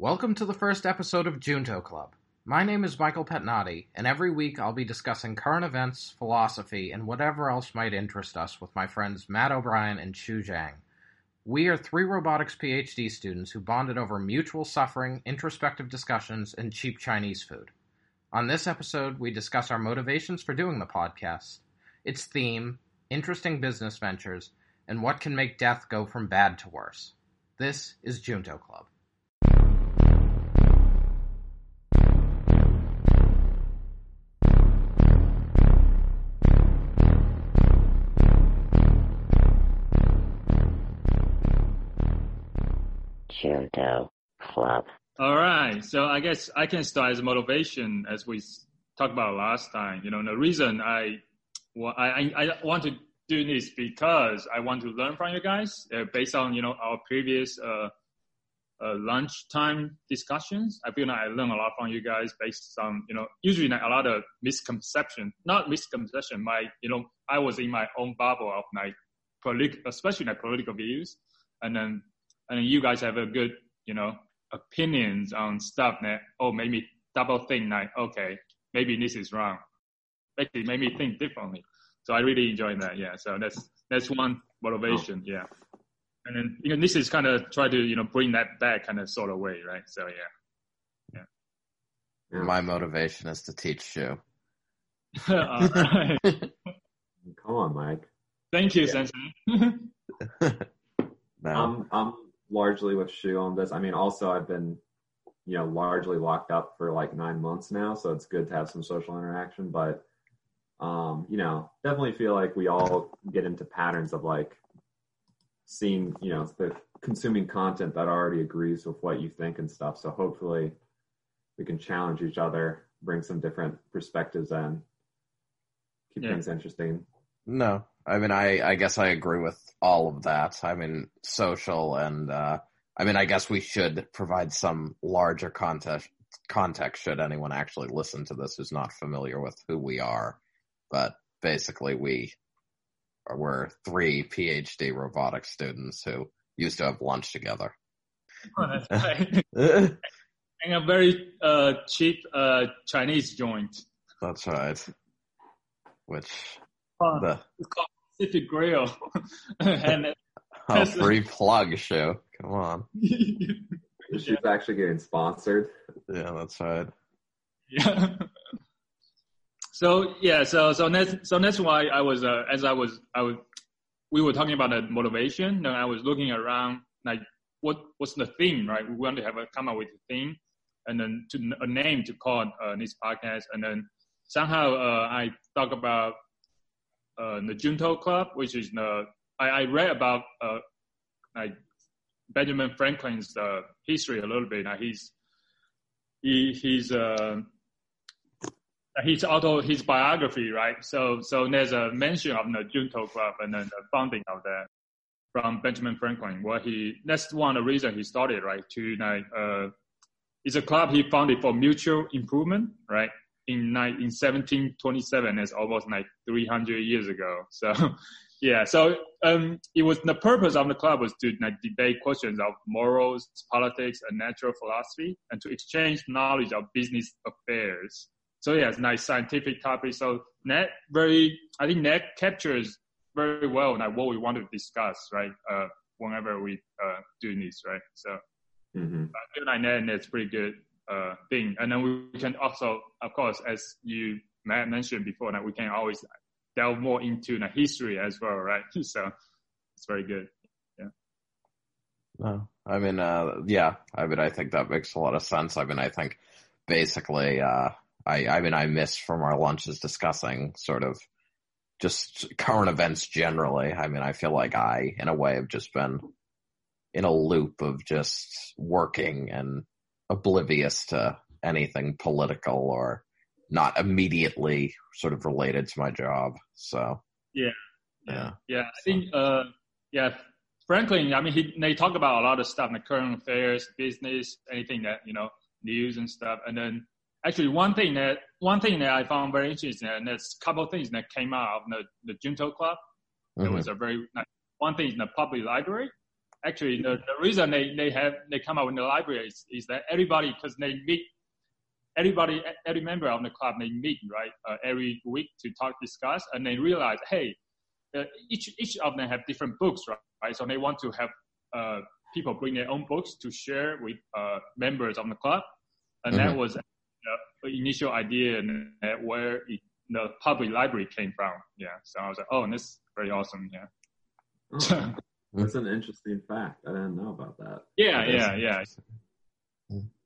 Welcome to the first episode of Junto Club. My name is Michael Petnati, and every week I'll be discussing current events, philosophy, and whatever else might interest us with my friends Matt O'Brien and Chu Zhang. We are three robotics PhD students who bonded over mutual suffering, introspective discussions, and cheap Chinese food. On this episode, we discuss our motivations for doing the podcast, its theme, interesting business ventures, and what can make death go from bad to worse. This is Junto Club. Junto Club. All right. So I guess I can start as motivation as we talked about last time. You know, the reason I, well, I, I want to do this because I want to learn from you guys uh, based on, you know, our previous, uh, uh, lunchtime discussions. I feel like I learned a lot from you guys based on, you know, usually like a lot of misconception, not misconception. My, you know, I was in my own bubble of like political, especially like political views. And then, and then you guys have a good, you know, opinions on stuff that, oh, maybe double think like, okay, maybe this is wrong. Basically made me think differently. So I really enjoyed that. Yeah. So that's, that's one motivation. Oh. Yeah and then you know this is kind of try to you know bring that back kind of sort of way, right? So yeah, yeah. My motivation is to teach Shu. Come on, Mike. Thank you, yeah. Sensei. no. I'm I'm largely with Shu on this. I mean, also I've been you know largely locked up for like nine months now, so it's good to have some social interaction. But um, you know, definitely feel like we all get into patterns of like seeing, you know, the consuming content that already agrees with what you think and stuff. So hopefully we can challenge each other, bring some different perspectives in, keep yeah. things interesting. No, I mean, I, I guess I agree with all of that. I mean, social and, uh, I mean, I guess we should provide some larger context, context should anyone actually listen to this who's not familiar with who we are. But basically, we we're three PhD robotics students who used to have lunch together. Oh, that's right. and a very uh, cheap uh, Chinese joint. That's right. Which the it's called Pacific Grill. and oh, free plug show. Come on. She's yeah. actually getting sponsored. Yeah, that's right. Yeah. So yeah, so so that's so that's why I was uh, as I was I was we were talking about the motivation. Then I was looking around like what what's the theme, right? We want to have a come up with a theme, and then to a name to call uh, this podcast, and then somehow uh, I talk about uh, the Junto Club, which is the I, I read about uh, like Benjamin Franklin's uh, history a little bit. Now he's he he's uh, his auto his biography, right? So so there's a mention of the Junto Club and then the founding of that from Benjamin Franklin. Where he that's one of the reasons he started, right? To like uh, it's a club he founded for mutual improvement, right? In in 1727, it's almost like 300 years ago. So yeah, so um, it was the purpose of the club was to like, debate questions of morals, politics, and natural philosophy, and to exchange knowledge of business affairs so yeah, it's nice scientific topic. So that very, I think that captures very well like what we want to discuss, right? Uh, whenever we uh do this, right? So mm-hmm. I feel like that that's pretty good uh thing. And then we can also, of course, as you mentioned before, that we can always delve more into the history as well, right? So it's very good. Yeah. No, I mean, uh, yeah, I mean, I think that makes a lot of sense. I mean, I think basically, uh, I, I mean, I missed from our lunches discussing sort of just current events generally. I mean, I feel like I, in a way, have just been in a loop of just working and oblivious to anything political or not immediately sort of related to my job. So yeah, yeah, yeah. I think uh, yeah, Franklin. I mean, he they talk about a lot of stuff, like current affairs, business, anything that you know, news and stuff, and then actually one thing that one thing that I found very interesting, and there's a couple of things that came out of the, the Junto Club. Mm-hmm. It was a very one thing in the public library. Actually the, the reason they, they have they come out in the library is, is that everybody because they meet everybody every member of the club they meet right uh, every week to talk discuss and they realize hey uh, each each of them have different books right, right? so they want to have uh, people bring their own books to share with uh, members of the club and mm-hmm. that was the initial idea and where it, the public library came from yeah so i was like oh this is very awesome yeah. That's an interesting fact. I didn't know about that. Yeah, yeah, yeah,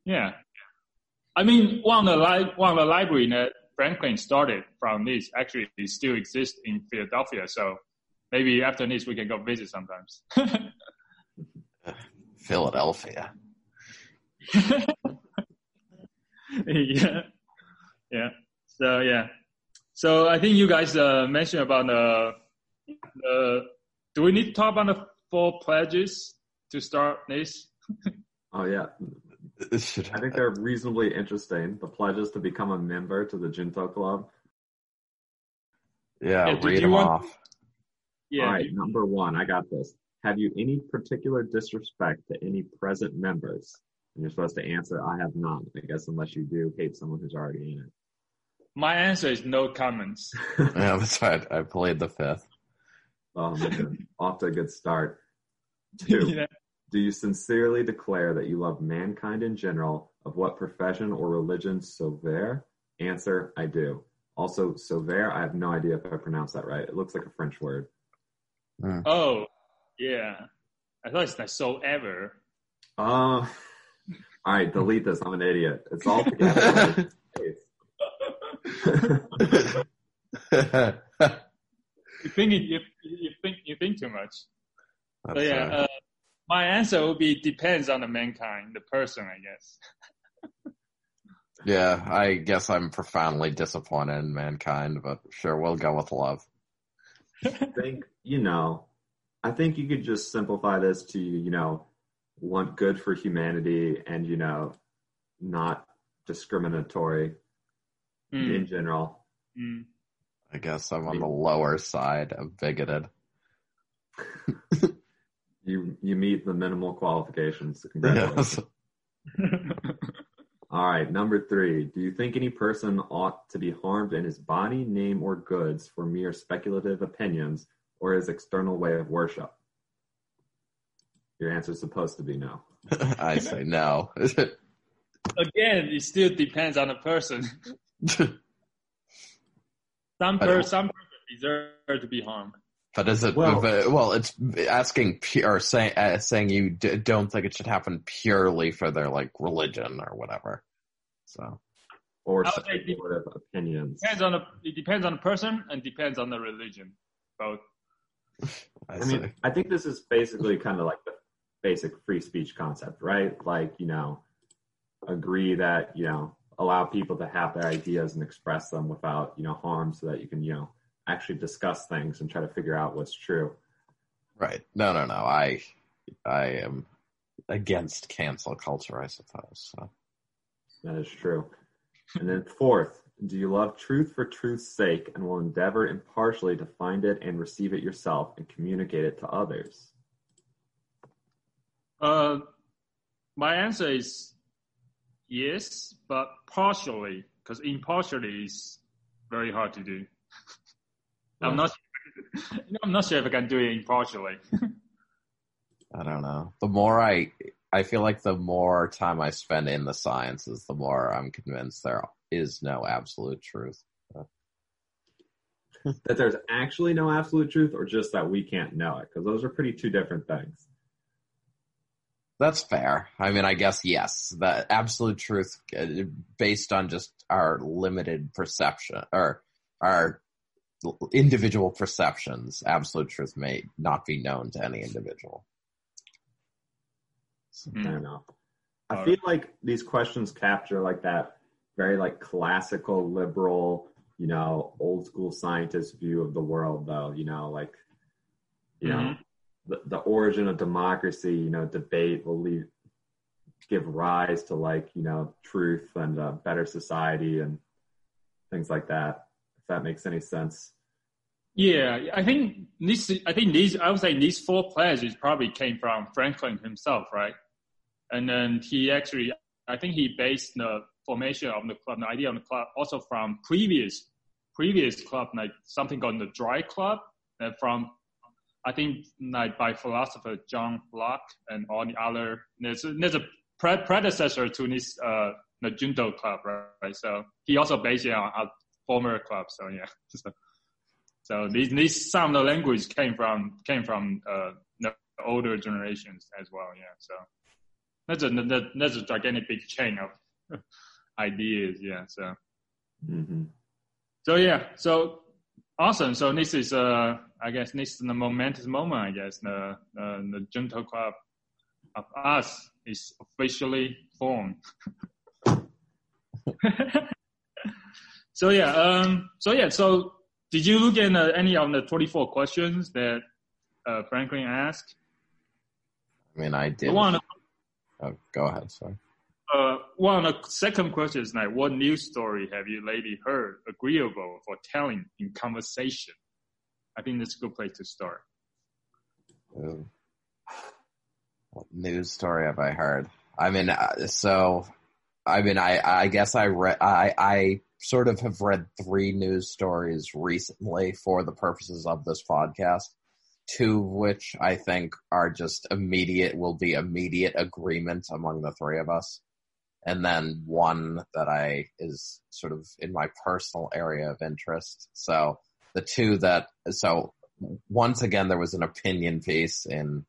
yeah. I mean, one of the li- one of the library that Franklin started from this actually still exists in Philadelphia. So maybe after this we can go visit sometimes. Philadelphia. yeah, yeah. So yeah. So I think you guys uh, mentioned about the the. Do we need to talk about the four pledges to start this? oh yeah. I think they're reasonably interesting. The pledges to become a member to the Junto Club. Yeah, yeah read them want... off. Yeah. All right, number one, I got this. Have you any particular disrespect to any present members? And you're supposed to answer, I have not. I guess unless you do hate someone who's already in it. My answer is no comments. yeah, that's right. I played the fifth. Oh, man, off to a good start. Two, yeah. do you sincerely declare that you love mankind in general, of what profession or religion soever? Answer, I do. Also, soever, I have no idea if I pronounced that right. It looks like a French word. Mm. Oh, yeah. I thought it's like so ever. Uh, all right, delete this. I'm an idiot. It's all together. you think you, you think you think too much. That's so yeah, uh, my answer would be depends on the mankind, the person, I guess. yeah, I guess I'm profoundly disappointed in mankind, but sure, we'll go with love. I think you know, I think you could just simplify this to you know, want good for humanity and you know, not discriminatory mm. in general. Mm. I guess I'm on the lower side of bigoted. you you meet the minimal qualifications. Congratulations. Yes. All right, number three. Do you think any person ought to be harmed in his body, name, or goods for mere speculative opinions or his external way of worship? Your answer is supposed to be no. I say no. Again, it still depends on the person. some person, some person deserve to be harmed. But is it well? well it's asking or saying uh, saying you d- don't think it should happen purely for their like religion or whatever. So, or speculative opinions. Depends on the it depends on the person and depends on the religion. Both. I, I mean, I think this is basically kind of like the basic free speech concept, right? Like you know, agree that you know allow people to have their ideas and express them without you know harm, so that you can you know actually discuss things and try to figure out what's true. Right. No, no, no. I I am against cancel culture, I suppose. So. That is true. And then fourth, do you love truth for truth's sake and will endeavor impartially to find it and receive it yourself and communicate it to others? Uh, my answer is yes, but partially, because impartially is very hard to do. I'm not. I'm not sure if I can do it impartially. I don't know. The more I, I feel like the more time I spend in the sciences, the more I'm convinced there is no absolute truth. that there's actually no absolute truth, or just that we can't know it, because those are pretty two different things. That's fair. I mean, I guess yes, the absolute truth uh, based on just our limited perception or our individual perceptions, absolute truth may not be known to any individual. So, mm. I don't know. I feel like these questions capture like that very like classical liberal, you know, old school scientist view of the world though, you know, like you mm-hmm. know, the, the origin of democracy, you know, debate will lead give rise to like, you know, truth and a better society and things like that. If that makes any sense. Yeah, I think this. I think these. I would say these four players is probably came from Franklin himself, right? And then he actually, I think he based the formation of the club, the idea of the club, also from previous previous club, like something called the Dry Club, and from I think like by philosopher John Locke and all the other. There's there's a pre- predecessor to this uh the Junto Club, right? So he also based it on a former club. So yeah. So, so these, these some of the language came from came from uh, the older generations as well. Yeah. So that's a that, that's a gigantic big chain of ideas. Yeah. So. Mm-hmm. So yeah. So awesome. So this is uh I guess this is the momentous moment. I guess the the, the Junto Club of us is officially formed. so yeah. Um. So yeah. So did you look at uh, any of the 24 questions that uh, Franklin asked? I mean, I did. One, oh, go ahead, sorry. Uh, one of the second question is like, what news story have you lately heard agreeable for telling in conversation? I think that's a good place to start. Ooh. What news story have I heard? I mean, uh, so, I mean, I, I guess I read, I, I sort of have read three news stories recently for the purposes of this podcast, two of which I think are just immediate, will be immediate agreement among the three of us. And then one that I is sort of in my personal area of interest. So the two that, so once again, there was an opinion piece in,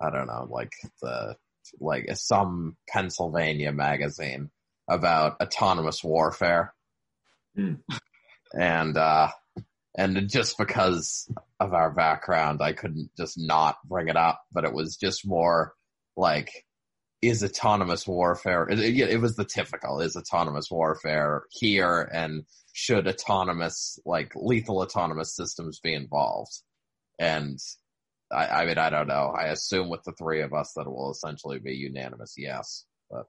I don't know, like the, like some Pennsylvania magazine about autonomous warfare Mm. And, uh, and just because of our background, I couldn't just not bring it up, but it was just more like, is autonomous warfare, it, it was the typical, is autonomous warfare here and should autonomous, like lethal autonomous systems be involved? And I, I mean, I don't know. I assume with the three of us that it will essentially be unanimous yes, but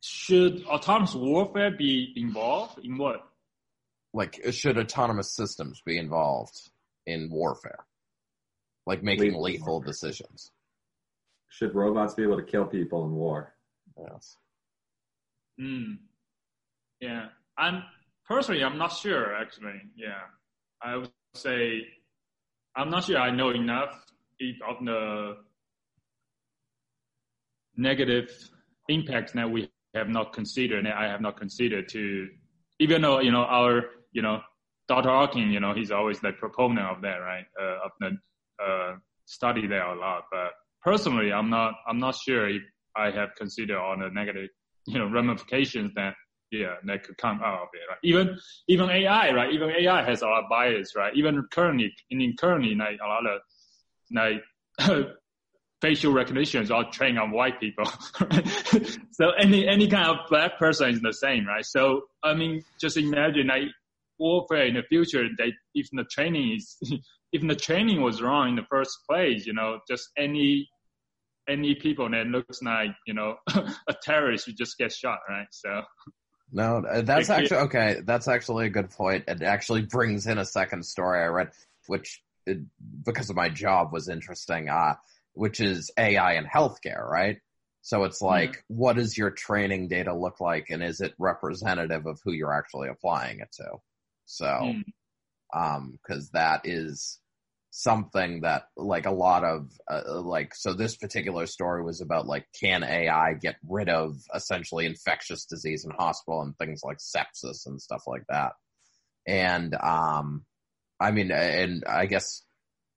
should autonomous warfare be involved in what? Like, should autonomous systems be involved in warfare? Like making lethal, lethal decisions. Should robots be able to kill people in war? Yes. Hmm. Yeah. I'm personally, I'm not sure. Actually, yeah. I would say I'm not sure. I know enough of the negative impacts that we have not considered, and I have not considered to, even though, you know, our, you know, Dr. Arkin, you know, he's always the proponent of that, right? Uh, of the, uh, study there a lot. But personally, I'm not, I'm not sure if I have considered all the negative, you know, ramifications that, yeah, that could come out of it, right? Even, even AI, right? Even AI has a lot of bias, right? Even currently, in currently, like a lot of, like, facial recognition is all trained on white people. so any any kind of black person is the same, right? So I mean, just imagine like warfare in the future. That if the training is if the training was wrong in the first place, you know, just any any people that looks like you know a terrorist, you just get shot, right? So. No, that's actually okay. That's actually a good point. It actually brings in a second story I read, which it, because of my job was interesting. Uh, which is AI and healthcare, right? So it's like, mm-hmm. what does your training data look like, and is it representative of who you're actually applying it to? So, mm. um, because that is something that, like, a lot of, uh, like, so this particular story was about like, can AI get rid of essentially infectious disease in hospital and things like sepsis and stuff like that? And, um, I mean, and I guess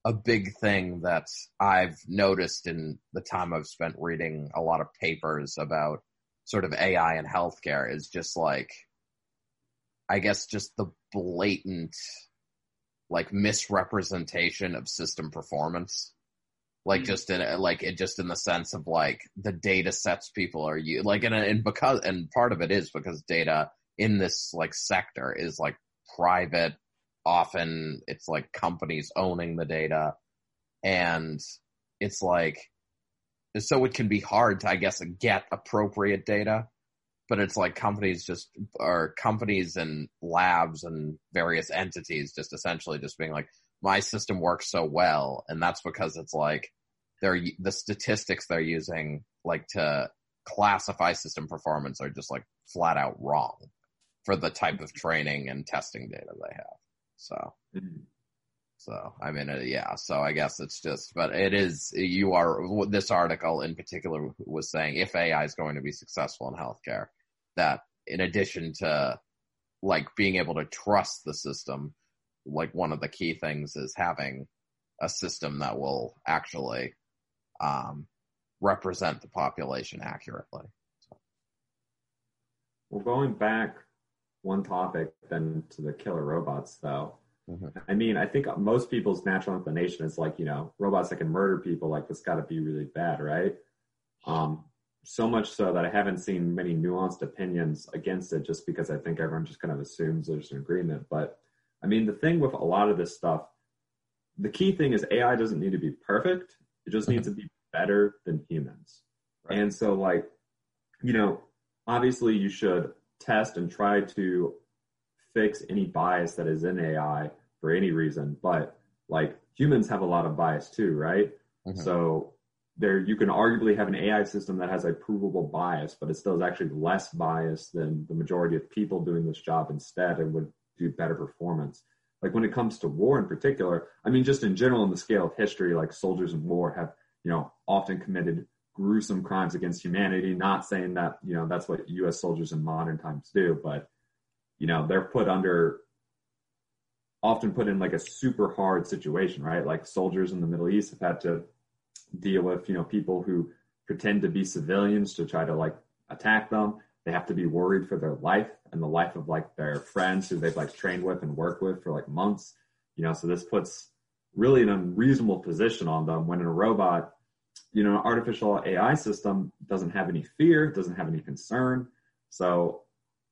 a big thing that I've noticed in the time I've spent reading a lot of papers about sort of AI and healthcare is just like, I guess just the blatant like misrepresentation of system performance. Like mm-hmm. just in like it just in the sense of like the data sets people are you like and and because and part of it is because data in this like sector is like private often it's like companies owning the data. And it's like so it can be hard to i guess get appropriate data but it's like companies just or companies and labs and various entities just essentially just being like my system works so well and that's because it's like they're the statistics they're using like to classify system performance are just like flat out wrong for the type of training and testing data they have so mm-hmm. so i mean uh, yeah so i guess it's just but it is you are this article in particular was saying if ai is going to be successful in healthcare that in addition to like being able to trust the system, like one of the key things is having a system that will actually um, represent the population accurately. So. Well, going back one topic than to the killer robots, though. Mm-hmm. I mean, I think most people's natural inclination is like, you know, robots that can murder people, like this got to be really bad, right? Um, so much so that I haven't seen many nuanced opinions against it just because I think everyone just kind of assumes there's an agreement. But I mean, the thing with a lot of this stuff, the key thing is AI doesn't need to be perfect. It just needs to be better than humans. Right. And so like, you know, obviously you should test and try to fix any bias that is in AI for any reason, but like humans have a lot of bias too, right? Mm-hmm. So there you can arguably have an AI system that has a provable bias, but it still is actually less biased than the majority of people doing this job instead and would do better performance. Like when it comes to war in particular, I mean, just in general in the scale of history, like soldiers in war have, you know, often committed gruesome crimes against humanity. Not saying that, you know, that's what US soldiers in modern times do, but, you know, they're put under often put in like a super hard situation, right? Like soldiers in the Middle East have had to deal with, you know, people who pretend to be civilians to try to like attack them. They have to be worried for their life and the life of like their friends who they've like trained with and worked with for like months. You know, so this puts really an unreasonable position on them when in a robot, you know, an artificial AI system doesn't have any fear, doesn't have any concern. So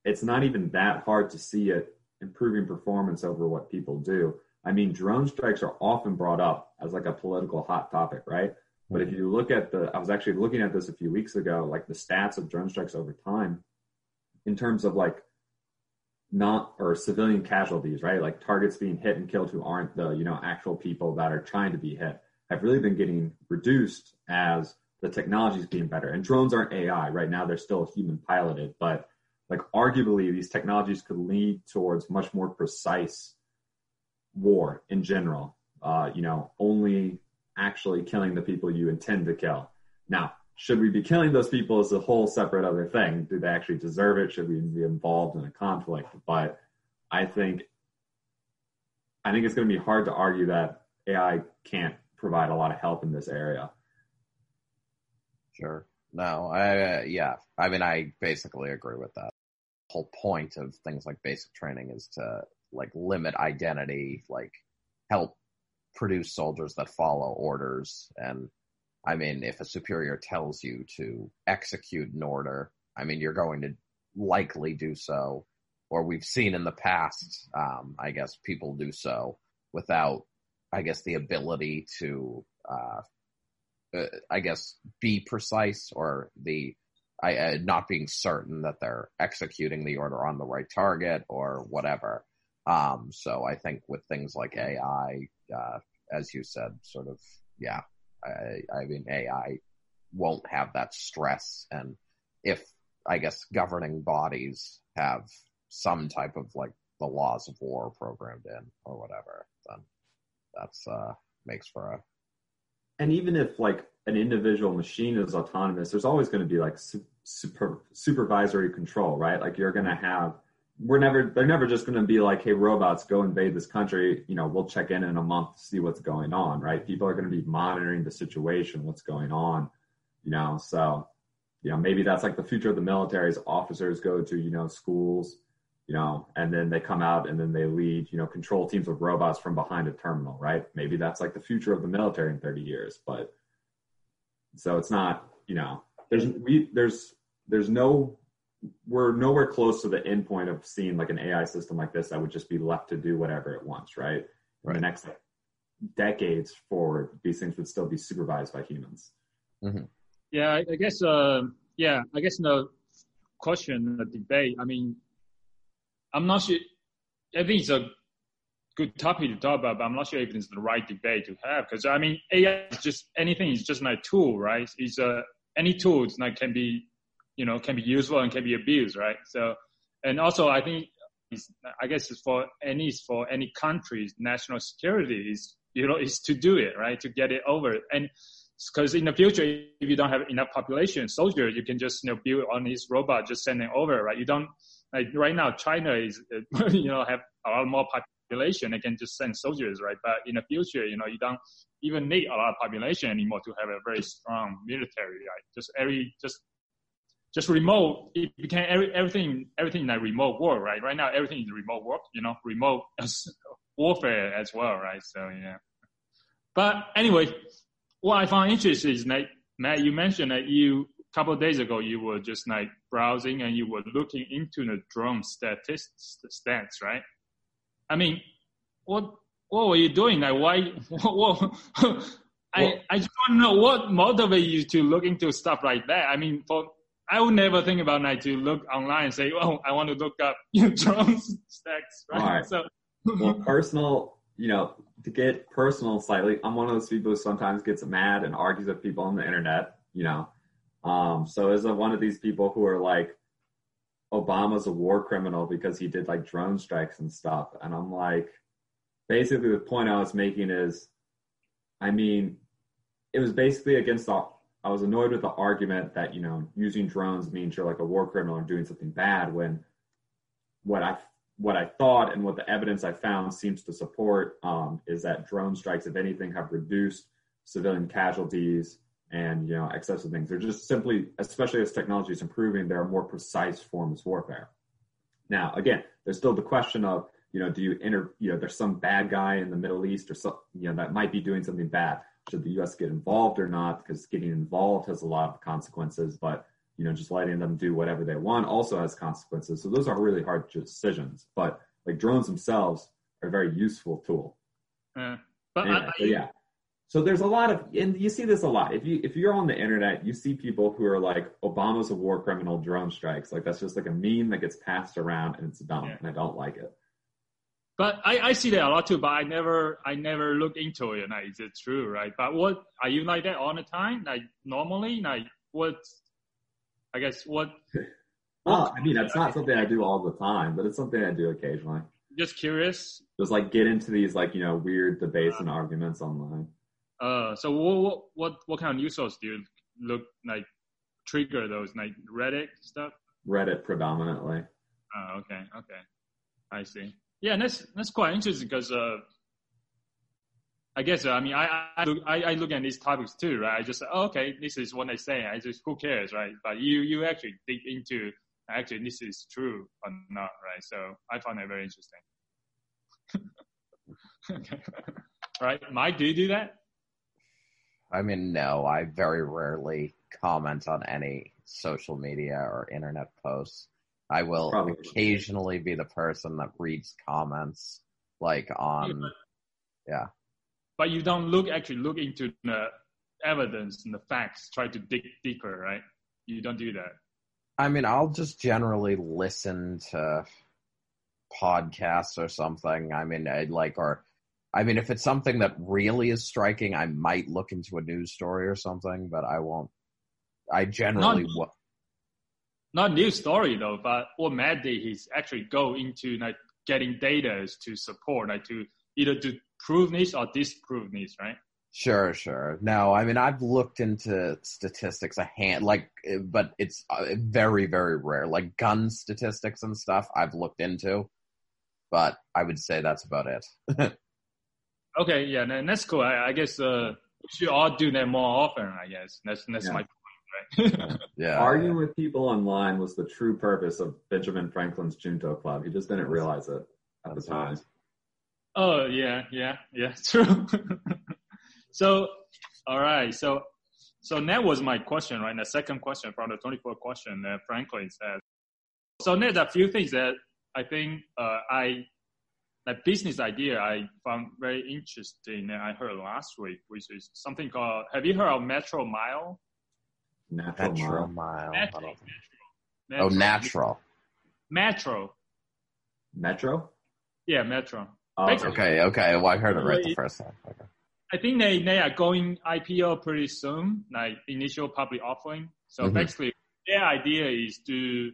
it's not even that hard to see it improving performance over what people do. I mean, drone strikes are often brought up as like a political hot topic, right? But if mm-hmm. you look at the, I was actually looking at this a few weeks ago, like the stats of drone strikes over time, in terms of like not or civilian casualties, right? Like targets being hit and killed who aren't the you know actual people that are trying to be hit, have really been getting reduced as the technology is getting better. And drones aren't AI right now; they're still human piloted, but like arguably these technologies could lead towards much more precise war in general. Uh, you know, only actually killing the people you intend to kill. Now, should we be killing those people is a whole separate other thing. Do they actually deserve it? Should we be involved in a conflict? But I think I think it's going to be hard to argue that AI can't provide a lot of help in this area. Sure. No, I uh, yeah. I mean, I basically agree with that. The whole point of things like basic training is to like limit identity, like help produce soldiers that follow orders. And I mean, if a superior tells you to execute an order, I mean, you're going to likely do so. Or we've seen in the past, um, I guess people do so without, I guess, the ability to, uh, uh, I guess, be precise or the I, uh, not being certain that they're executing the order on the right target or whatever. Um, so I think with things like AI, uh, as you said, sort of, yeah, I, I mean, AI won't have that stress. And if, I guess, governing bodies have some type of like the laws of war programmed in or whatever, that's, uh, makes for a. And even if like an individual machine is autonomous, there's always going to be like super, supervisory control, right? Like you're going to have we're never they're never just going to be like hey robots go invade this country you know we'll check in in a month to see what's going on right people are going to be monitoring the situation what's going on you know so you know maybe that's like the future of the military is officers go to you know schools you know and then they come out and then they lead you know control teams of robots from behind a terminal right maybe that's like the future of the military in 30 years but so it's not you know there's we there's there's no we're nowhere close to the end point of seeing like an AI system like this that would just be left to do whatever it wants, right? right. In the next like, decades forward, these things would still be supervised by humans. Mm-hmm. Yeah, I, I guess. Uh, yeah, I guess. No, question, the debate. I mean, I'm not sure. I think it's a good topic to talk about, but I'm not sure if it's the right debate to have. Because I mean, AI is just anything is just like a tool, right? It's a any tools like can be, you know, can be useful and can be abused, right? So, and also I think, I guess it's for any for any country's national security is you know is to do it right to get it over and because in the future if you don't have enough population soldiers you can just you know build on this robot just send it over right you don't like right now china is you know have a lot more population. They can just send soldiers right? But in the future you know you don't even need a lot of population anymore to have a very strong military right? Just every just just remote it became every, everything everything like remote work right? Right now everything is remote work you know remote warfare as well right? So yeah. But anyway what i found interesting is that matt you mentioned that you couple of days ago you were just like browsing and you were looking into the drone statistics stats right i mean what what were you doing like why what, what I, I just want to know what motivated you to look into stuff like that. I mean, for I would never think about like to look online and say, "Oh, I want to look up drone stacks." Right. right. So, well, personal, you know, to get personal slightly, I'm one of those people who sometimes gets mad and argues with people on the internet. You know, um, so as a, one of these people who are like, Obama's a war criminal because he did like drone strikes and stuff, and I'm like, basically the point I was making is, I mean, it was basically against the I was annoyed with the argument that you know using drones means you're like a war criminal or doing something bad when what I what I thought and what the evidence I found seems to support um, is that drone strikes, if anything, have reduced civilian casualties and you know excessive things. They're just simply, especially as technology is improving, there are more precise forms of warfare. Now, again, there's still the question of you know, do you enter, you know, there's some bad guy in the Middle East or some, you know, that might be doing something bad should the U.S. get involved or not? Because getting involved has a lot of consequences, but you know, just letting them do whatever they want also has consequences. So those are really hard decisions. But like drones themselves are a very useful tool. Uh, but, I, I, yeah. So there's a lot of, and you see this a lot. If you if you're on the internet, you see people who are like, "Obama's a war criminal," drone strikes. Like that's just like a meme that gets passed around, and it's dumb, yeah. and I don't like it. But I, I see that a lot too, but I never I never look into it. Like, is it true, right? But what are you like that all the time? Like normally, like what? I guess what? well, I mean, that's not something I do all the time, but it's something I do occasionally. Just curious. Just like get into these like you know weird debates uh, and arguments online. Uh, so what what what kind of news source do you look like? Trigger those like Reddit stuff. Reddit predominantly. Oh, okay, okay, I see. Yeah, and that's that's quite interesting because uh, I guess uh, I mean I I look, I, I look at these topics too, right? I just say, oh, okay, this is what they say. I just who cares, right? But you you actually dig into actually this is true or not, right? So I found that very interesting. okay. right, Mike, do you do that? I mean, no, I very rarely comment on any social media or internet posts. I will Probably. occasionally be the person that reads comments like on yeah, but, you don't look actually look into the evidence and the facts, try to dig deeper, right? You don't do that. I mean, I'll just generally listen to podcasts or something. I mean, I'd like or I mean, if it's something that really is striking, I might look into a news story or something, but I won't. I generally Not, not new story though, but what Matt did is actually go into like getting data to support, like to either to prove this or disprove this, right? Sure, sure. No, I mean I've looked into statistics a hand like, but it's uh, very, very rare. Like gun statistics and stuff I've looked into, but I would say that's about it. okay, yeah, and that's cool. I, I guess uh, we should all do that more often. I guess that's that's yeah. my yeah. Arguing with people online was the true purpose of Benjamin Franklin's Junto Club. He just didn't realize it at the time. Oh yeah, yeah, yeah, true. so, all right, so so that was my question, right? The second question from the 24 question that Franklin said. So there's a few things that I think uh, I that business idea I found very interesting that I heard last week, which is something called. Have you heard of Metromile? Natural, Natural Mile. Mile. Natural, Metro. Oh, natural. Metro. Metro. Yeah, Metro. Oh, okay, okay. Well, I heard it right the first time. Okay. I think they, they are going IPO pretty soon, like initial public offering. So mm-hmm. basically, their idea is to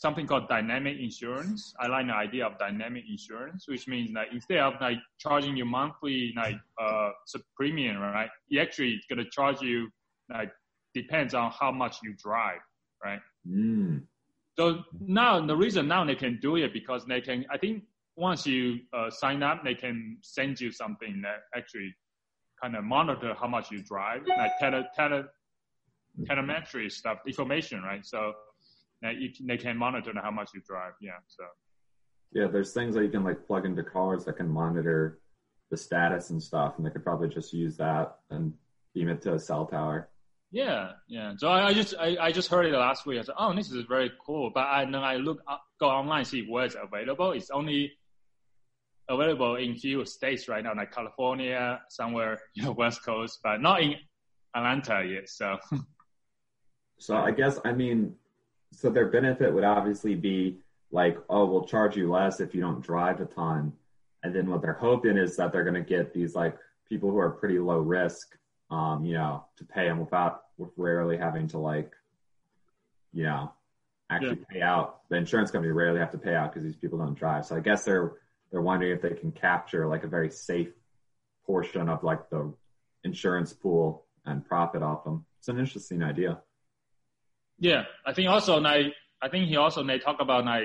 something called dynamic insurance. I like the idea of dynamic insurance, which means that instead of like charging you monthly like uh premium, right? It actually gonna charge you like depends on how much you drive, right? Mm. So now the reason now they can do it because they can. I think once you uh, sign up, they can send you something that actually kind of monitor how much you drive, like tele, tele, telemetry stuff, information, right? So you, they can monitor how much you drive. Yeah. So. Yeah, there's things that you can like plug into cars that can monitor the status and stuff, and they could probably just use that and beam it to a cell tower. Yeah, yeah. So I, I just I, I, just heard it last week. I said, oh, this is very cool. But I then I look up, go online see where it's available. It's only available in few states right now, like California, somewhere you know West Coast, but not in Atlanta yet. So. So I guess I mean, so their benefit would obviously be like, oh, we'll charge you less if you don't drive a ton, and then what they're hoping is that they're going to get these like people who are pretty low risk um, you know, to pay them without with rarely having to like, you know, actually yeah. pay out. The insurance company rarely have to pay out because these people don't drive. So I guess they're they're wondering if they can capture like a very safe portion of like the insurance pool and profit off them. It's an interesting idea. Yeah, I think also like I think he also they talk about like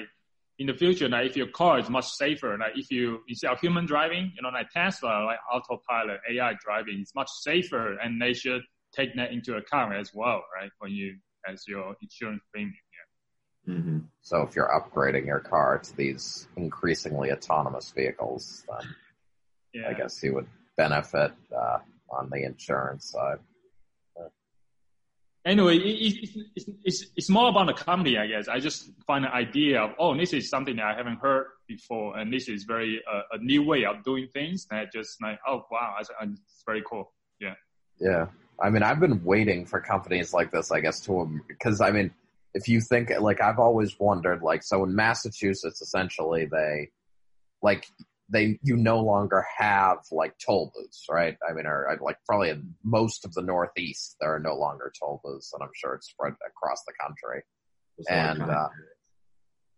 in the future, like if your car is much safer, like if you instead of human driving, you know, like Tesla, like autopilot, AI driving, it's much safer, and they should take that into account as well, right? When you as your insurance premium. Yeah. Mm-hmm. So if you're upgrading your car to these increasingly autonomous vehicles, then yeah. I guess you would benefit uh, on the insurance side anyway, it, it's, it's, it's more about the company, I guess. I just find the idea of, oh, this is something that I haven't heard before, and this is very uh, a new way of doing things. I just like, oh wow, it's, it's very cool. Yeah. Yeah, I mean, I've been waiting for companies like this, I guess, to because I mean, if you think like I've always wondered, like, so in Massachusetts, essentially, they like they you no longer have like toll booths, right? I mean, or like probably in most of the Northeast, there are no longer toll booths, and I'm sure it's spread across the country. and uh,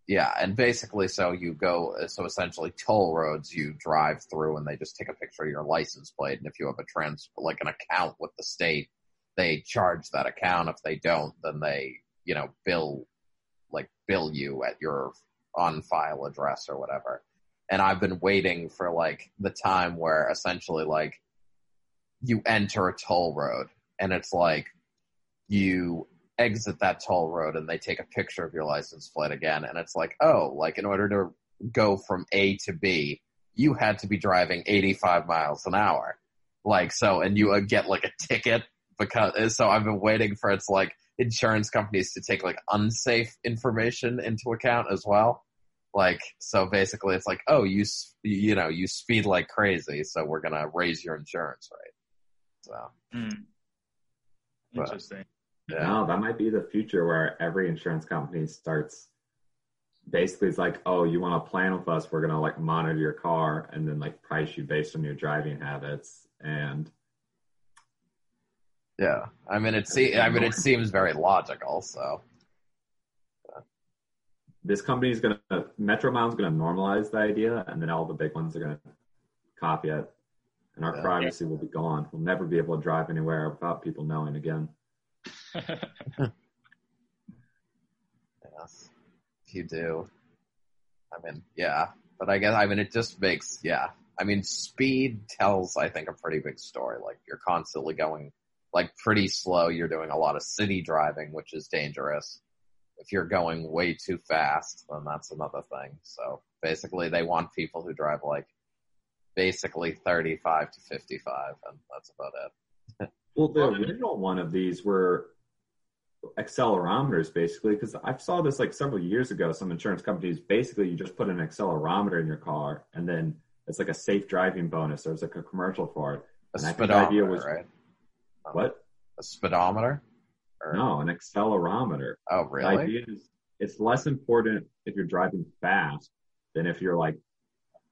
yeah, and basically, so you go, so essentially, toll roads you drive through, and they just take a picture of your license plate, and if you have a trans like an account with the state, they charge that account. If they don't, then they you know bill like bill you at your on file address or whatever and I've been waiting for like the time where essentially like you enter a toll road and it's like you exit that toll road and they take a picture of your license plate again. And it's like oh like in order to go from A to B you had to be driving 85 miles an hour. Like so and you uh, get like a ticket because uh, so I've been waiting for it's like insurance companies to take like unsafe information into account as well like, so basically it's like, oh, you, you know, you speed like crazy, so we're going to raise your insurance rate. So. Mm. Interesting. But, yeah. No, that might be the future where every insurance company starts basically it's like, oh, you want to plan with us? We're gonna like monitor your car and then like price you based on your driving habits. And yeah, I mean it. Se- I mean it seems very logical. So this company is going to Metromile is going to normalize the idea, and then all the big ones are going to copy it, and our yeah. privacy will be gone. We'll never be able to drive anywhere without people knowing again. yes, if you do. I mean, yeah, but I guess I mean it just makes yeah. I mean, speed tells I think a pretty big story. Like you're constantly going like pretty slow. You're doing a lot of city driving, which is dangerous if you're going way too fast, then that's another thing. So basically, they want people who drive like basically 35 to 55, and that's about it. well, the original one of these were accelerometers, basically, because I saw this like several years ago. Some insurance companies basically you just put an accelerometer in your car, and then it's like a safe driving bonus. There's like a commercial for it. A and speedometer, was, right? What? A speedometer? Or... No, an accelerometer. Oh, really? The idea is it's less important if you're driving fast than if you're like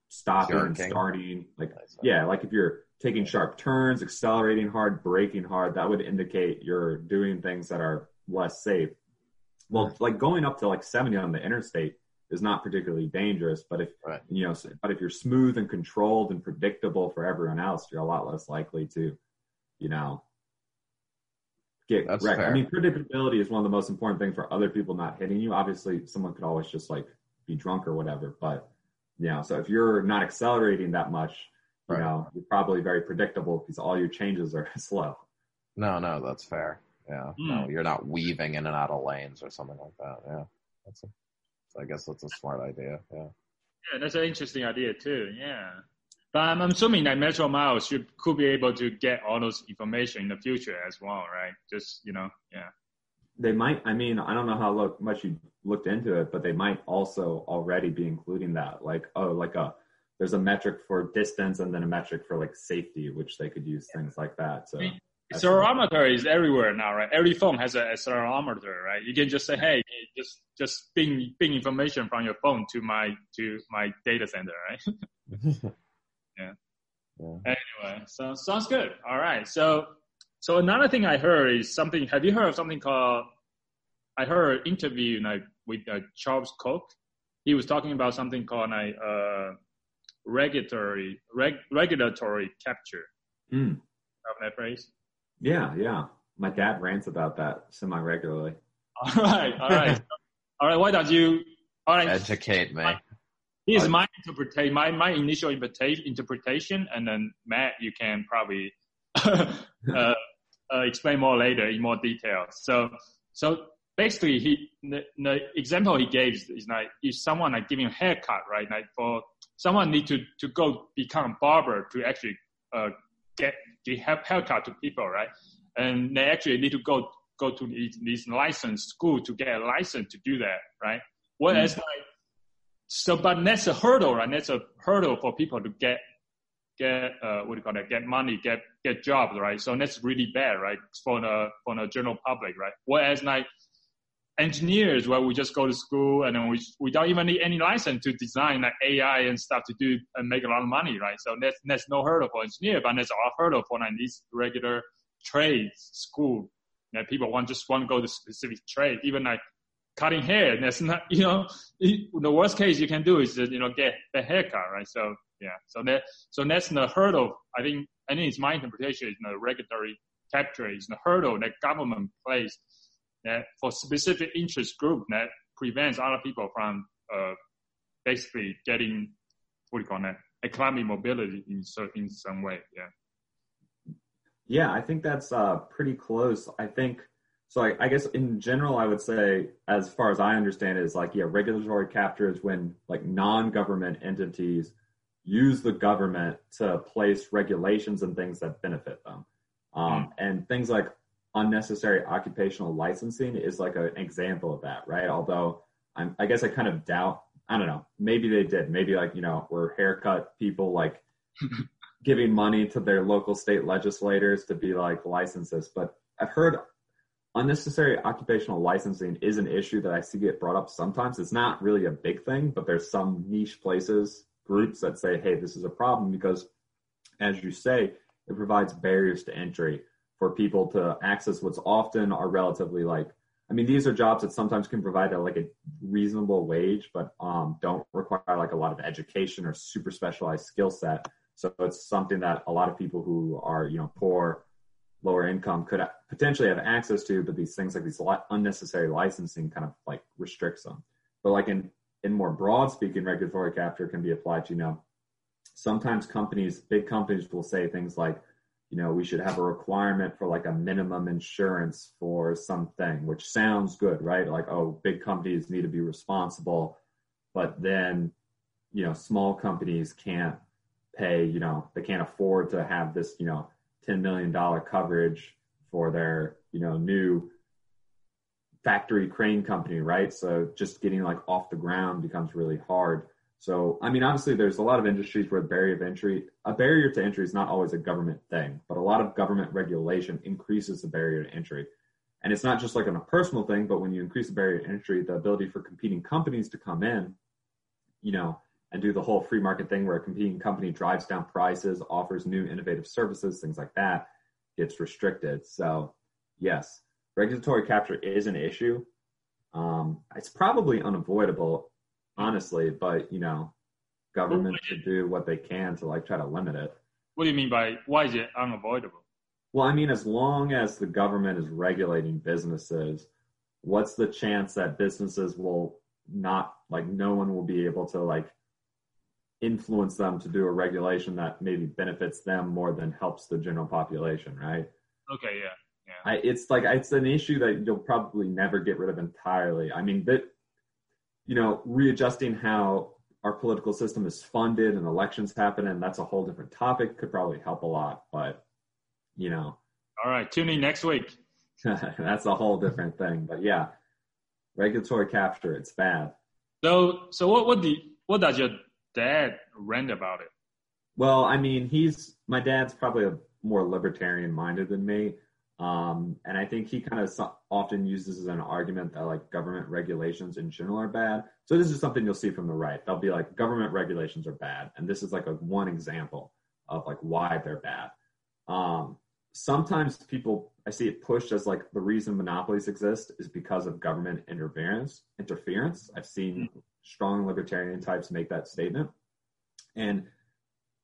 stopping and starting. Like, yeah, like if you're taking sharp turns, accelerating hard, braking hard, that would indicate you're doing things that are less safe. Well, like going up to like 70 on the interstate is not particularly dangerous, but if right. you know, but if you're smooth and controlled and predictable for everyone else, you're a lot less likely to, you know, get That's wrecked. Fair. I mean, predictability is one of the most important things for other people not hitting you. Obviously, someone could always just like be drunk or whatever, but you know, so if you're not accelerating that much, you right. know, you're probably very predictable because all your changes are slow. No, no, that's fair. Yeah, mm. no, you're not weaving in and out of lanes or something like that. Yeah, that's a, so I guess that's a smart idea. Yeah. Yeah, that's an interesting idea too. Yeah. But I'm assuming that Metromile should could be able to get all those information in the future as well, right? Just you know, yeah. They might. I mean, I don't know how look, much you looked into it, but they might also already be including that. Like, oh, like a there's a metric for distance and then a metric for like safety, which they could use things like that. So. accelerometer is everywhere now, right? Every phone has an accelerometer, right? You can just say, "Hey, just just ping ping information from your phone to my to my data center," right? yeah. yeah. Anyway, so sounds good. All right. So so another thing I heard is something. Have you heard of something called? I heard an interview like with uh, Charles Koch. He was talking about something called like uh, regulatory reg, regulatory capture. Mm. Of that phrase. Yeah, yeah. My dad rants about that semi regularly. All right, all right, all right. Why don't you? All right, educate me. Here's my interpretation, my, my initial interpretation, and then Matt, you can probably uh, uh, explain more later in more detail. So, so basically, he the, the, example he gave is like if someone like giving a haircut, right? Like for someone need to to go become a barber to actually uh, get give haircut to people, right? And they actually need to go go to these, these license school to get a license to do that, right? Whereas mm. like so, but that's a hurdle, right? That's a hurdle for people to get get uh, what do you call that? Get money, get get jobs, right? So that's really bad, right? For the for the general public, right? Whereas like engineers, where we just go to school and then we we don't even need any license to design like AI and stuff to do and make a lot of money, right? So that's that's no hurdle for engineer, but that's a hurdle for like these regular trades school that people want just want to go to specific trade, even like cutting hair. That's not, you know, the worst case you can do is you know, get the haircut, right? So, yeah. So that, so that's the hurdle. I think, I think it's my interpretation is the regulatory capture is the hurdle that government plays that for specific interest group that prevents other people from, uh, basically getting, what do you call that? Economic mobility in, in some way. Yeah. Yeah, I think that's uh, pretty close. I think so I, I, guess in general, I would say, as far as I understand it, is like, yeah, regulatory capture is when like non-government entities use the government to place regulations and things that benefit them. Um, mm. And things like unnecessary occupational licensing is like a, an example of that, right? Although I'm, I guess I kind of doubt, I don't know, maybe they did. Maybe like, you know, were haircut people like giving money to their local state legislators to be like licenses. But I've heard unnecessary occupational licensing is an issue that I see get brought up sometimes. It's not really a big thing, but there's some niche places, groups that say, hey, this is a problem because, as you say, it provides barriers to entry for people to access what's often are relatively like, I mean, these are jobs that sometimes can provide a, like a reasonable wage, but um, don't require like a lot of education or super specialized skill set. So it's something that a lot of people who are, you know, poor lower income could potentially have access to, but these things like these unnecessary licensing kind of like restricts them. But like in in more broad speaking, regulatory capture can be applied to you know sometimes companies, big companies will say things like, you know, we should have a requirement for like a minimum insurance for something, which sounds good, right? Like, oh, big companies need to be responsible, but then, you know, small companies can't pay, you know, they can't afford to have this, you know, $10 million coverage for their, you know, new factory crane company, right? So just getting like off the ground becomes really hard. So, I mean, obviously there's a lot of industries where the barrier of entry, a barrier to entry is not always a government thing, but a lot of government regulation increases the barrier to entry. And it's not just like on a personal thing, but when you increase the barrier to entry, the ability for competing companies to come in, you know, and do the whole free market thing where a competing company drives down prices, offers new innovative services, things like that, gets restricted. So, yes, regulatory capture is an issue. Um, it's probably unavoidable, honestly, but you know, government should do what they can to like try to limit it. What do you mean by why is it unavoidable? Well, I mean, as long as the government is regulating businesses, what's the chance that businesses will not like no one will be able to like influence them to do a regulation that maybe benefits them more than helps the general population, right? Okay, yeah. Yeah. I, it's like it's an issue that you'll probably never get rid of entirely. I mean, that you know, readjusting how our political system is funded and elections happen, and that's a whole different topic. Could probably help a lot, but you know. All right, tune in next week. that's a whole different thing, but yeah, regulatory capture, it's bad. So, so what what do what does your dad rant about it? Well, I mean, he's my dad's probably a more libertarian minded than me. Um, and I think he kind of so- often uses as an argument that like government regulations in general are bad. So this is something you'll see from the right. They'll be like government regulations are bad, and this is like a one example of like why they're bad. Um, sometimes people I see it pushed as like the reason monopolies exist is because of government interference. Interference. I've seen strong libertarian types make that statement, and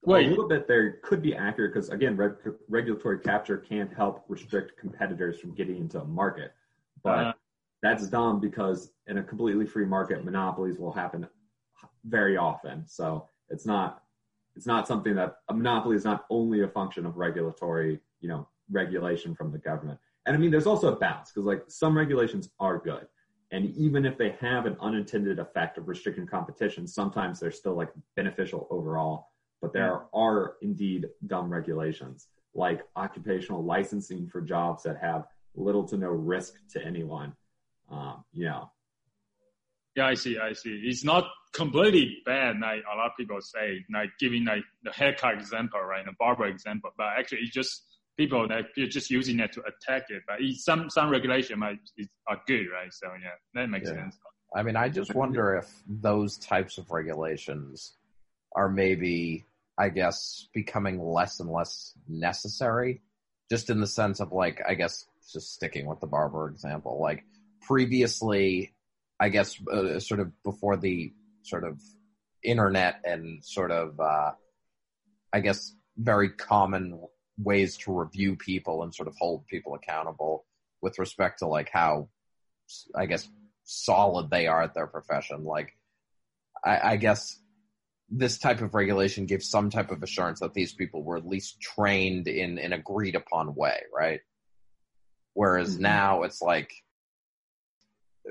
Wait. a little bit there could be accurate because again, reg- regulatory capture can help restrict competitors from getting into a market, but uh, that's dumb because in a completely free market, monopolies will happen very often. So it's not it's not something that a monopoly is not only a function of regulatory, you know, regulation from the government. And I mean, there's also a balance because like some regulations are good. And even if they have an unintended effect of restricting competition, sometimes they're still like beneficial overall but there are indeed dumb regulations like occupational licensing for jobs that have little to no risk to anyone. Um, know. Yeah, I see. I see. It's not completely bad, like a lot of people say, like giving like the haircut example, right, the barber example. But actually, it's just people that you're just using that to attack it. But some some regulation might is, are good, right? So yeah, that makes yeah. sense. I mean, I just wonder if those types of regulations are maybe I guess, becoming less and less necessary, just in the sense of like, I guess, just sticking with the barber example, like previously, I guess, uh, sort of before the sort of internet and sort of, uh, I guess, very common ways to review people and sort of hold people accountable with respect to like how, I guess, solid they are at their profession. Like, I, I guess this type of regulation gives some type of assurance that these people were at least trained in an agreed upon way, right? Whereas mm-hmm. now it's like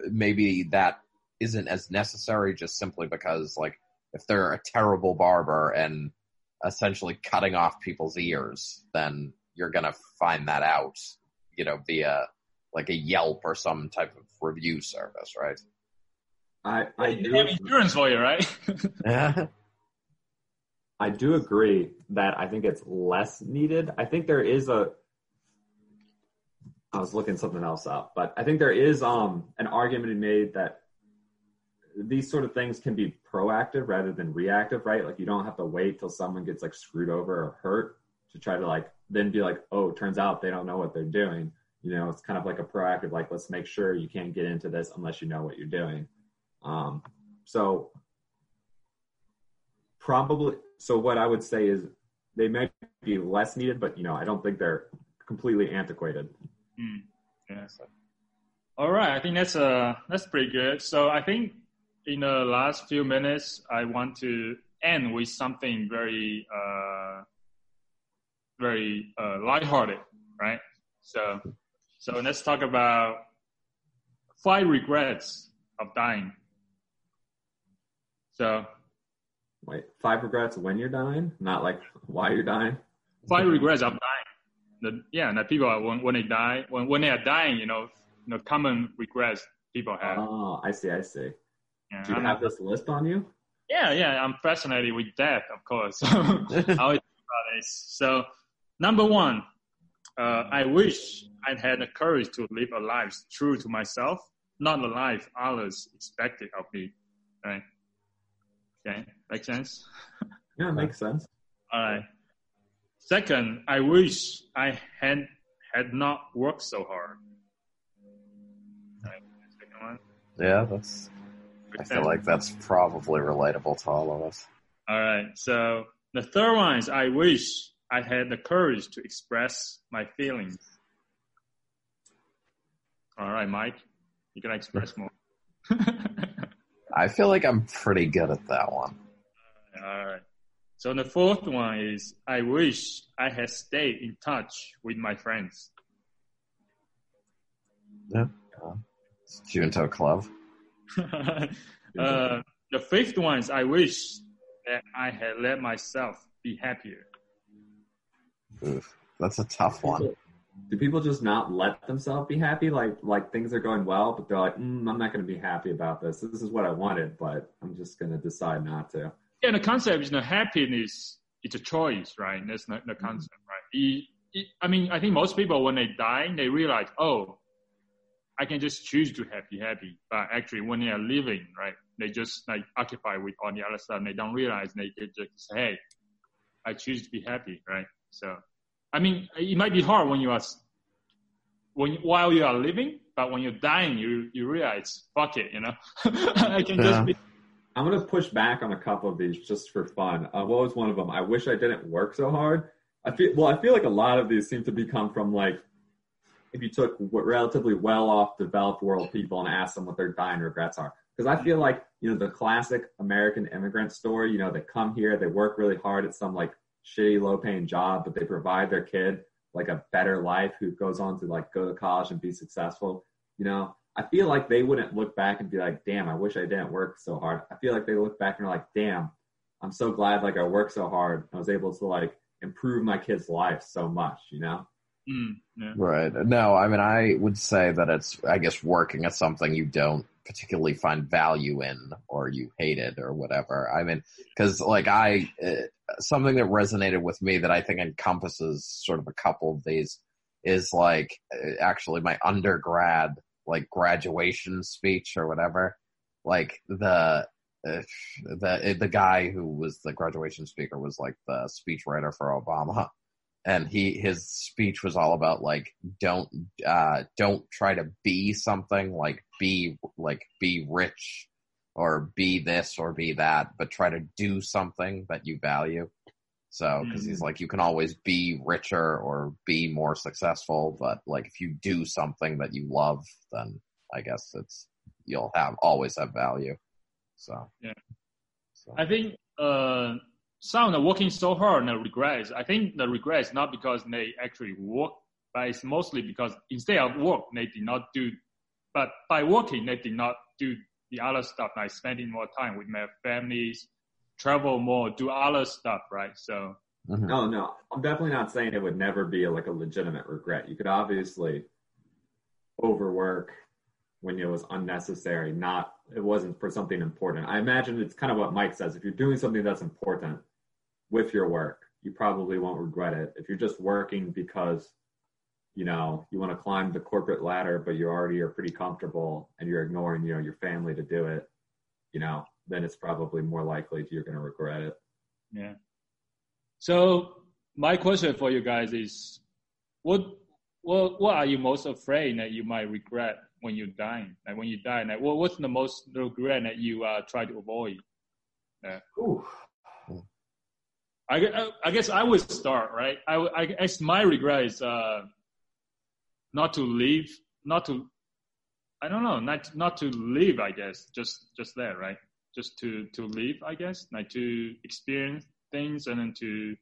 maybe that isn't as necessary just simply because like if they're a terrible barber and essentially cutting off people's ears, then you're gonna find that out, you know, via like a Yelp or some type of review service, right? I I you have insurance for you, right? I do agree that I think it's less needed. I think there is a I was looking something else up, but I think there is um an argument made that these sort of things can be proactive rather than reactive, right? Like you don't have to wait till someone gets like screwed over or hurt to try to like then be like, oh, turns out they don't know what they're doing. You know, it's kind of like a proactive, like let's make sure you can't get into this unless you know what you're doing. Um, so probably so what I would say is they might be less needed, but you know, I don't think they're completely antiquated. Mm, yes. All right, I think that's uh that's pretty good. So I think in the last few minutes, I want to end with something very uh very uh lighthearted, right? So so let's talk about five regrets of dying. So Wait, five regrets when you're dying, not like why you're dying. Five regrets of dying. The, yeah, that people are, when when they die, when when they are dying, you know, the common regrets people have. Oh, I see, I see. Yeah, Do you I'm, have this list on you? Yeah, yeah, I'm fascinated with death, of course. I always about this. So, number one, uh, I wish I had the courage to live a life true to myself, not the life others expected of me. Right? Okay, make sense? Yeah, it makes sense. All right. Second, I wish I had had not worked so hard. Right. Second one. Yeah, that's. I feel like that's probably relatable to all of us. All right. So the third one is I wish I had the courage to express my feelings. All right, Mike, you can express more. I feel like I'm pretty good at that one. All right. So the fourth one is I wish I had stayed in touch with my friends. Yeah. Uh, it's Junto Club. uh, the fifth one is I wish that I had let myself be happier. Oof, that's a tough one. Do people just not let themselves be happy? Like like things are going well, but they're like, mm, I'm not going to be happy about this. This is what I wanted, but I'm just going to decide not to. Yeah, the concept is you know, happiness. It's a choice, right? That's not the concept, right? It, it, I mean, I think most people when they die, they realize, oh, I can just choose to happy, happy. But actually, when they are living, right, they just like occupy with all the other stuff. And they don't realize they, they just say, hey, I choose to be happy, right? So, I mean, it might be hard when you are when while you are living, but when you're dying, you you realize, fuck it, you know, I can yeah. just be. I'm gonna push back on a couple of these just for fun. Uh, what was one of them? I wish I didn't work so hard. I feel well. I feel like a lot of these seem to be come from like if you took what relatively well off developed world people and asked them what their dying regrets are. Because I feel like you know the classic American immigrant story. You know, they come here, they work really hard at some like shitty low paying job, but they provide their kid like a better life who goes on to like go to college and be successful. You know, I feel like they wouldn't look back and be like, damn, I wish I didn't work so hard. I feel like they look back and are like, damn, I'm so glad like I worked so hard. I was able to like improve my kid's life so much, you know? Mm, yeah. Right. No, I mean, I would say that it's, I guess, working at something you don't particularly find value in or you hate it or whatever. I mean, because like I, uh, something that resonated with me that I think encompasses sort of a couple of these is like uh, actually my undergrad like graduation speech or whatever. Like the uh, the the guy who was the graduation speaker was like the speechwriter for Obama, and he his speech was all about like don't uh don't try to be something like be like be rich or be this or be that, but try to do something that you value. So, because he's mm. like, you can always be richer or be more successful, but like if you do something that you love, then I guess it's you'll have always have value. So yeah, so. I think uh, some are working so hard and regrets. I think the regret is not because they actually work, but it's mostly because instead of work they did not do, but by working they did not do the other stuff like spending more time with their families, travel more, do other stuff, right? So. Mm-hmm. No, no, I'm definitely not saying it would never be a, like a legitimate regret. You could obviously overwork when it was unnecessary, not it wasn't for something important. I imagine it's kind of what Mike says. If you're doing something that's important with your work, you probably won't regret it. If you're just working because you know you want to climb the corporate ladder, but you already are pretty comfortable and you're ignoring you know your family to do it, you know, then it's probably more likely you're going to regret it. Yeah. So my question for you guys is, what what what are you most afraid that you might regret when you're dying? Like when you die, like what, what's the most regret that you uh, try to avoid? Yeah. I, I guess I would start right. I, I guess my regret is uh, not to leave, not to, I don't know, not not to leave. I guess just just there, right? Just to to live. I guess like to experience things and then to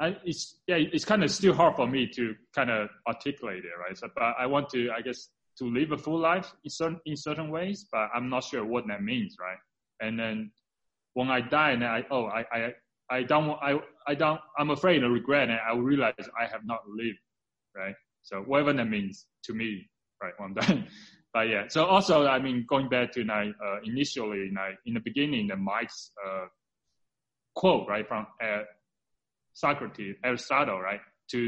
I, it's yeah, it's kind of still hard for me to kind of articulate it, right? So, but I want to, I guess, to live a full life in certain in certain ways, but I'm not sure what that means, right? And then when I die, and I oh I I I don't I I don't I'm afraid of regret, and I realize I have not lived, right? So whatever that means to me, right? When I'm dying. But yeah, so also I mean going back to like uh, initially like in the beginning the Mike's uh, quote right from uh, Socrates Aristotle right to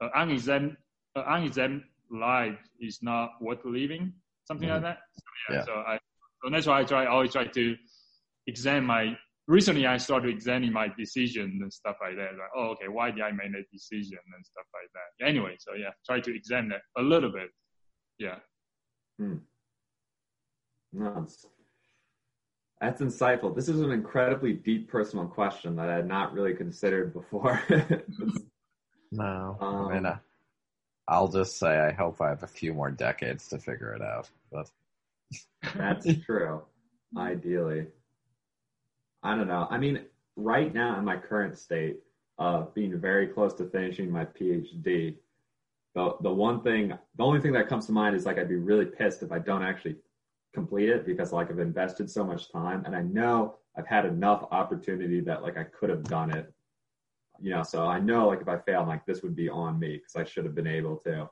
uh, unexamined uh, unexamined life is not worth living, something Mhm. like that. So, yeah, Yeah. So I so that's why I try always try to examine my. Recently, I started examining my decision and stuff like that. Like, oh, okay, why did I make that decision and stuff like that? Anyway, so yeah, try to examine it a little bit. Yeah. No, it's, that's insightful. This is an incredibly deep personal question that I had not really considered before. No, Um, I mean, uh, I'll just say I hope I have a few more decades to figure it out. But That's true. Ideally. I don't know. I mean, right now in my current state, uh, being very close to finishing my PhD, the the one thing, the only thing that comes to mind is like I'd be really pissed if I don't actually complete it because like I've invested so much time and I know I've had enough opportunity that like I could have done it. You know, so I know like if I fail, like this would be on me because I should have been able to.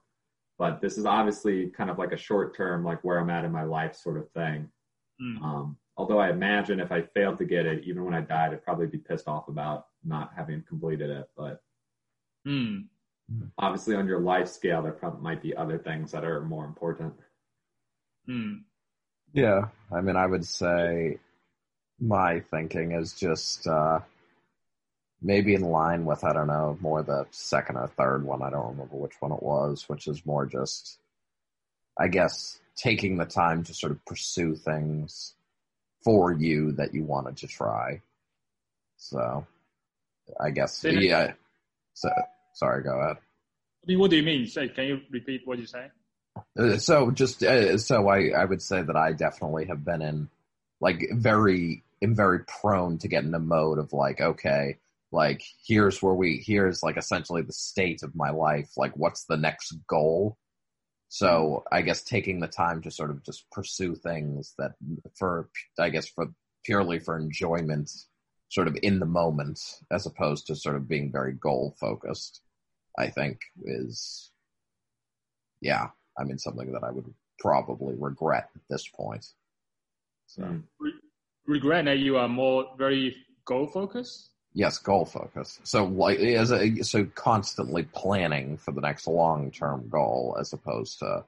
But this is obviously kind of like a short term, like where I'm at in my life sort of thing. Mm. Um, although I imagine if I failed to get it, even when I died, I'd probably be pissed off about not having completed it. But Mm. obviously, on your life scale, there probably might be other things that are more important. Mm. yeah, I mean, I would say my thinking is just uh, maybe in line with I don't know more the second or third one. I don't remember which one it was, which is more just I guess taking the time to sort of pursue things for you that you wanted to try. So I guess yeah. So sorry, go ahead. I mean, what do you mean? Say, can you repeat what you say? Uh, so just uh, so I I would say that I definitely have been in like very am very prone to get in a mode of like okay like here's where we here's like essentially the state of my life like what's the next goal so I guess taking the time to sort of just pursue things that for I guess for purely for enjoyment sort of in the moment as opposed to sort of being very goal focused I think is yeah I mean, something that I would probably regret at this point. So. Regret that you are more very goal focused. Yes, goal focus. So, like, as a, so constantly planning for the next long term goal as opposed to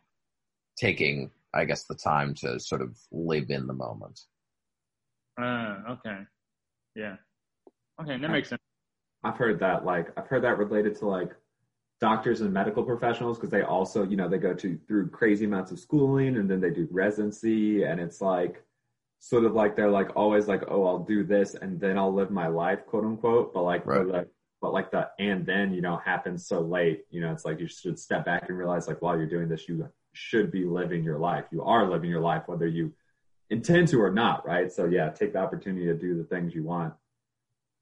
taking, I guess, the time to sort of live in the moment. Ah, okay. Yeah. Okay, that makes sense. I've heard that like I've heard that related to like doctors and medical professionals because they also you know they go to through crazy amounts of schooling and then they do residency and it's like sort of like they're like always like oh I'll do this and then I'll live my life quote unquote but like for Right. the but like the and then you know happens so late you know it's like you should step back and realize like while you're doing this you should be living your life you are living your life whether you intend to or not right so yeah take the opportunity to do the things you want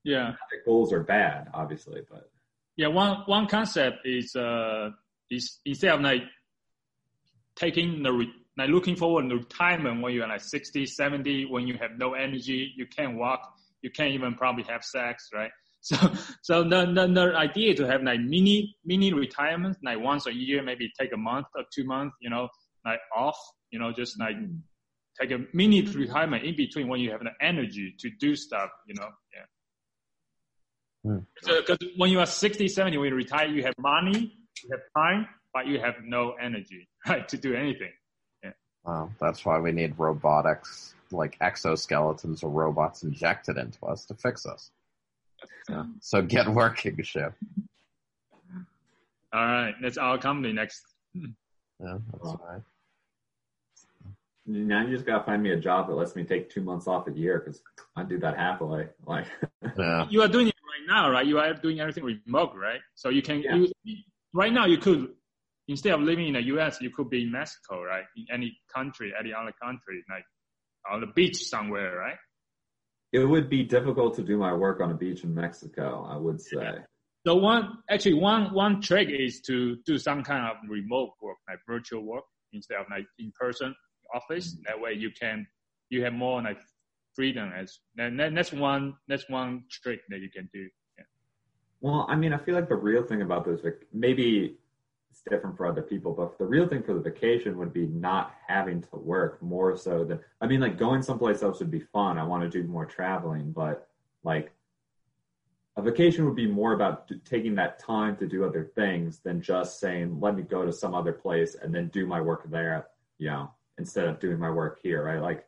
Yeah. Not that goals are bad obviously but Yeah, one one concept is uh is instead of like taking the re- like looking forward to retirement when you're like 60, 70, when you have no energy, you can't walk, you can't even probably have sex, right? So so the the, the idea to have like mini mini retirement, like once a year, maybe take a month or two months, you know, like off, you know, just like mm-hmm. take a mini retirement in between when you have the energy to do stuff, you know, yeah. Mm-hmm. Because when you are 60, 70, when you retire, you have money, you have time, but you have no energy, right, to do anything. Well, that's why we need robotics, like exoskeletons or robots injected into us to fix us. So, so get working, ship. All right, that's our company next. Yeah, that's Well, right. Now you just gotta find me a job that lets me take two months off a year because I do that happily. Like, Yeah. You are doing it right now, right? You are doing everything remote, right? So you can, Yeah. you, right now you could, instead of living in the U.S., you could be in Mexico, right? In any country, any other country, like on the beach somewhere, right? it would be difficult to do my work on a beach in Mexico. I would say. So one, actually one, one trick is to do some kind of remote work, like virtual work instead of like in person office. Mm-hmm. That way you can, you have more like freedom as, and then that's one, that's one trick that you can do. Yeah. Well, I mean, I feel like the real thing about this, vac- maybe it's different for other people, but the real thing for the vacation would be not having to work more so than, I mean, like going someplace else would be fun. I want to do more traveling, but like a vacation would be more about taking that time to do other things than just saying, let me go to some other place and then do my work there, you know, instead of doing my work here, right? Like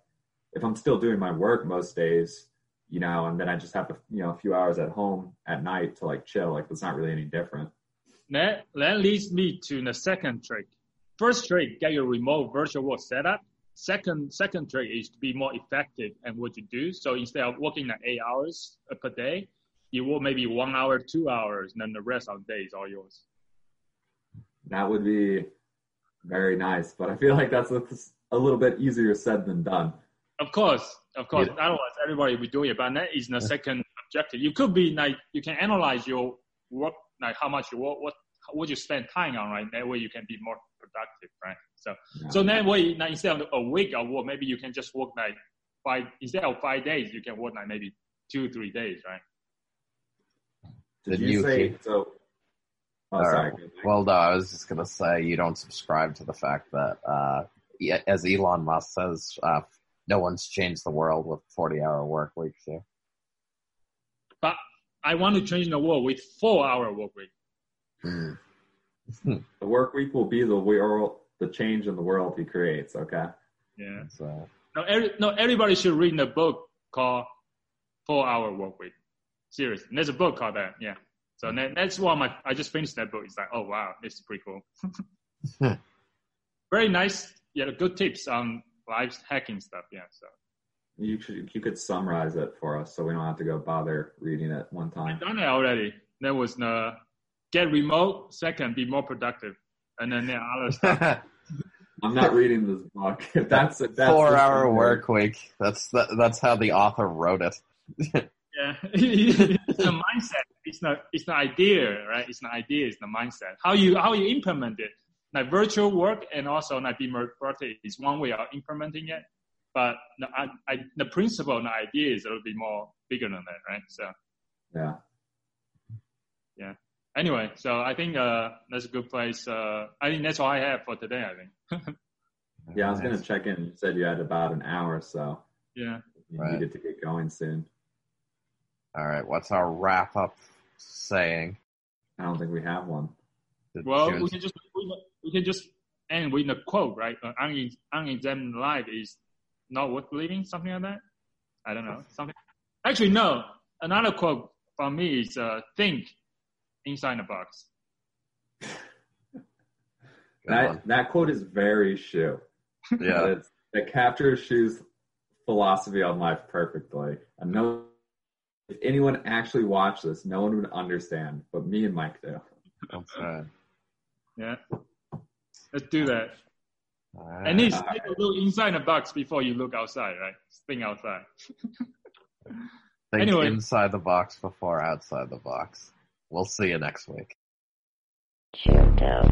if I'm still doing my work most days, you know, and then I just have a, you know, a few hours at home at night to like chill, like it's not really any different. That, that leads me to the second trick. First trick, get your remote virtual work set up. Second, second trick is to be more effective at what you do. So instead of working like eight hours per day, you work maybe one hour, two hours, and then the rest of the day is all yours. That would be very nice, but I feel like that's a, a little bit easier said than done. Of course, of course. Yeah. Otherwise, everybody will do it. But that is the second objective. You could be like you can analyze your work, like how much you work, what what you spend time on, right? That way you can be more productive, right? So yeah. so that way, now instead of a week of work, maybe you can just work like five instead of five days, you can work like maybe two three days, right? Did you, you say keep... so? Oh, sorry. Right. Well, no, I was just gonna say you don't subscribe to the fact that, uh, as Elon Musk says, uh, no one's changed the world with forty-hour work weeks here. But I want to change the world with four-hour work week. Mm. the work week will be the world, the change in the world he creates. Okay. Yeah. So. No, every, no, everybody should read the book called Four Hour Work Week. Seriously, there's a book called that. Yeah. So that, that's why my I just finished that book. It's like, oh wow, this is pretty cool. Very nice. Yeah, good tips on live hacking stuff. Yeah. So. You could you could summarize it for us, so we don't have to go bother reading it one time. I've done it already. There was the get remote. Second, be more productive, and then the other stuff. I'm not reading this book. that's, that's four hour work week. That's that, that's how the author wrote it. Yeah, it's the mindset. It's not. It's the idea, right? It's the idea. It's the mindset. How you how you implement it. Like virtual work and also like be more productive is one way of implementing it. But the, I, I, the principle and the idea is a little bit more bigger than that, right? So. Yeah. Yeah. Anyway, so I think uh, that's a good place. Uh, I think that's all I have for today. I think. yeah, I was gonna check in. You said you had about an hour, so. Yeah. You right. needed to get going soon. All right, what's our wrap up saying? I don't think we have one. well, we can just we can just end with a quote, right? Uh, unexamined life is not worth believing, something like that. I don't know something. Actually, no. Another quote from me is uh, "Think inside the box." that that quote is very shoe. Yeah, it captures shoes philosophy on life perfectly. And no if anyone actually watched this, no one would understand, but me and Mike do. Okay. Yeah. Let's do that. Right. And it's take a look inside the box before you look outside, right? Think outside. Think anyway. inside the box before outside the box. We'll see you next week. Junto